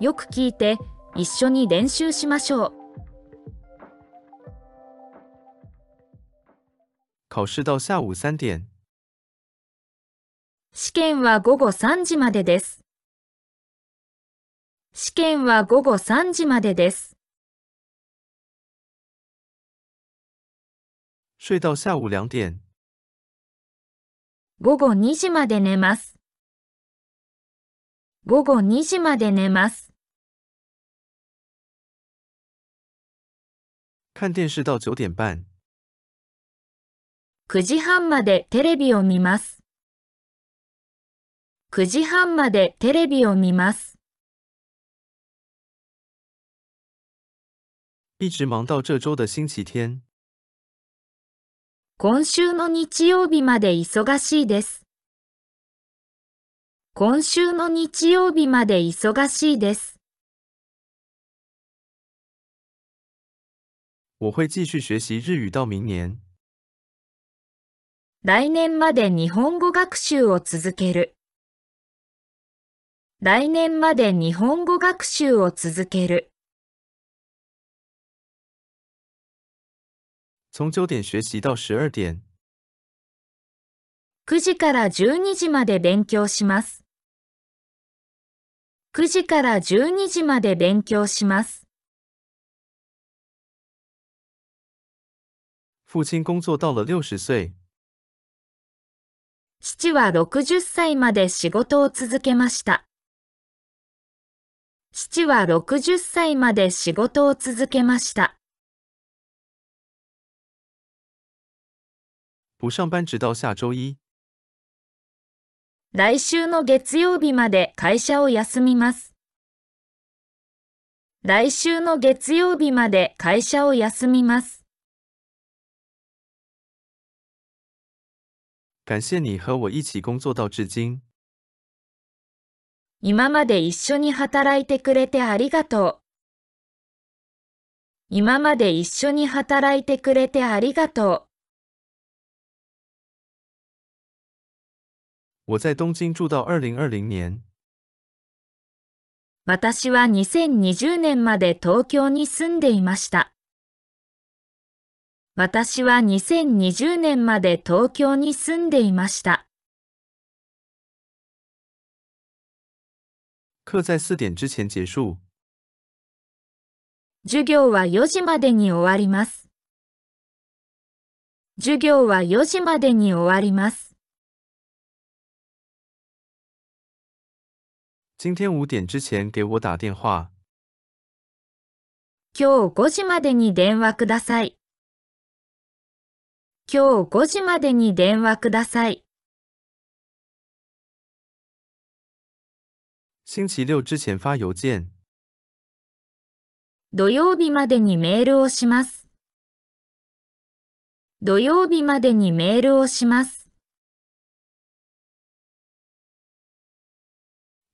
よく聞いて、一緒に練習しましょう。試験は午後3時までです。試験は午後3時までです。睡到下午两点。午後2時まで寝ます。午後2時まで寝ます。看到九点半。9時半までテレビを見ます。9時半までテレビを見ます。一直忙到这周的星期天。今週の日曜日まで忙しいです。今週の日曜日まで忙しいです。我会继续学习日语到明年。来年まで日本語学習を続ける。来年まで日本語学習を続ける。从九点学习到十二点。9時から12時まで勉強します。9時から12時まで勉強します。父亲工作到了六十岁。父は60歳まで仕事を続けました。父は60歳まで仕事を続けました。不上班直到下周一。来週の月曜日まで会社を休みます。来週の月曜日まで会社を休みます。感謝你和我一起工作到至今。今まで一緒に働いてくれてありがとう。今まで一緒に働いてくれてありがとう。我在东京住到二零二零年。私は2020年まで東京に住んでいました。私は2020年まで東京に住んでいました。課在四点之前結束。授業は4時までに終わります。授業は4時までに終わります。今天五点之前给我打电话。今日5時までに電話ください。今日5時までに電話ください。星期六之前发邮件。土曜日までにメールをします。土曜日までにメールをします。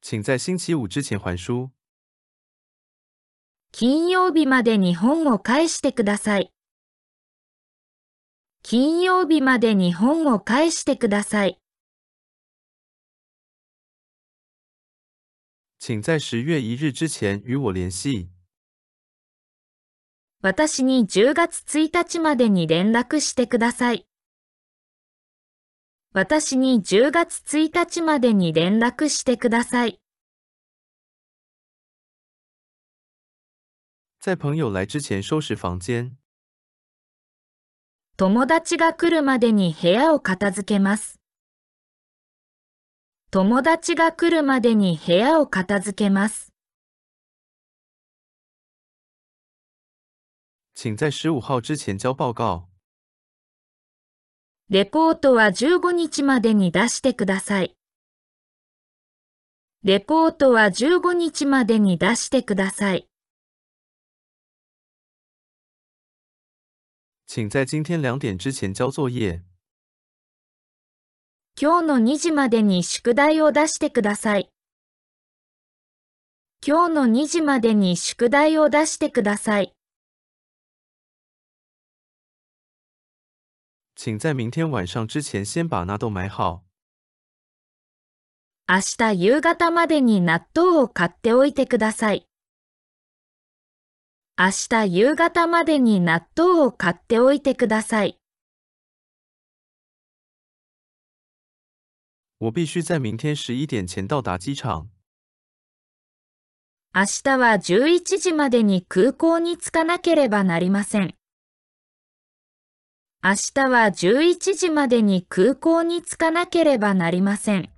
请在星期五之前还书。金曜日までに本を返してください。金曜日までに本を返してください。请在十月一日之前与我联系。私に10月1日までに連絡してください。私に10月1日までに連絡してください。在朋友来之前收拾房间。友達が来るまでに部屋を片付けます。友達が来るまでに部屋を片付けます。请在十五号之前交报告。レポートは15日までに出してください。レポートは15日までに出してください。请在今天两点之前交作业。今日の2時までに宿題を出してください。今日の2時までに宿題を出してください。请在明天晚上之前先把那都买好。明日夕方までに納豆を買っておいてください。明日夕方までに納豆を買っておいてください。我必须在明天十一点前到达机场。明日は11時までに空港に着かなければなりません。明日は11時までに空港に着かなければなりません。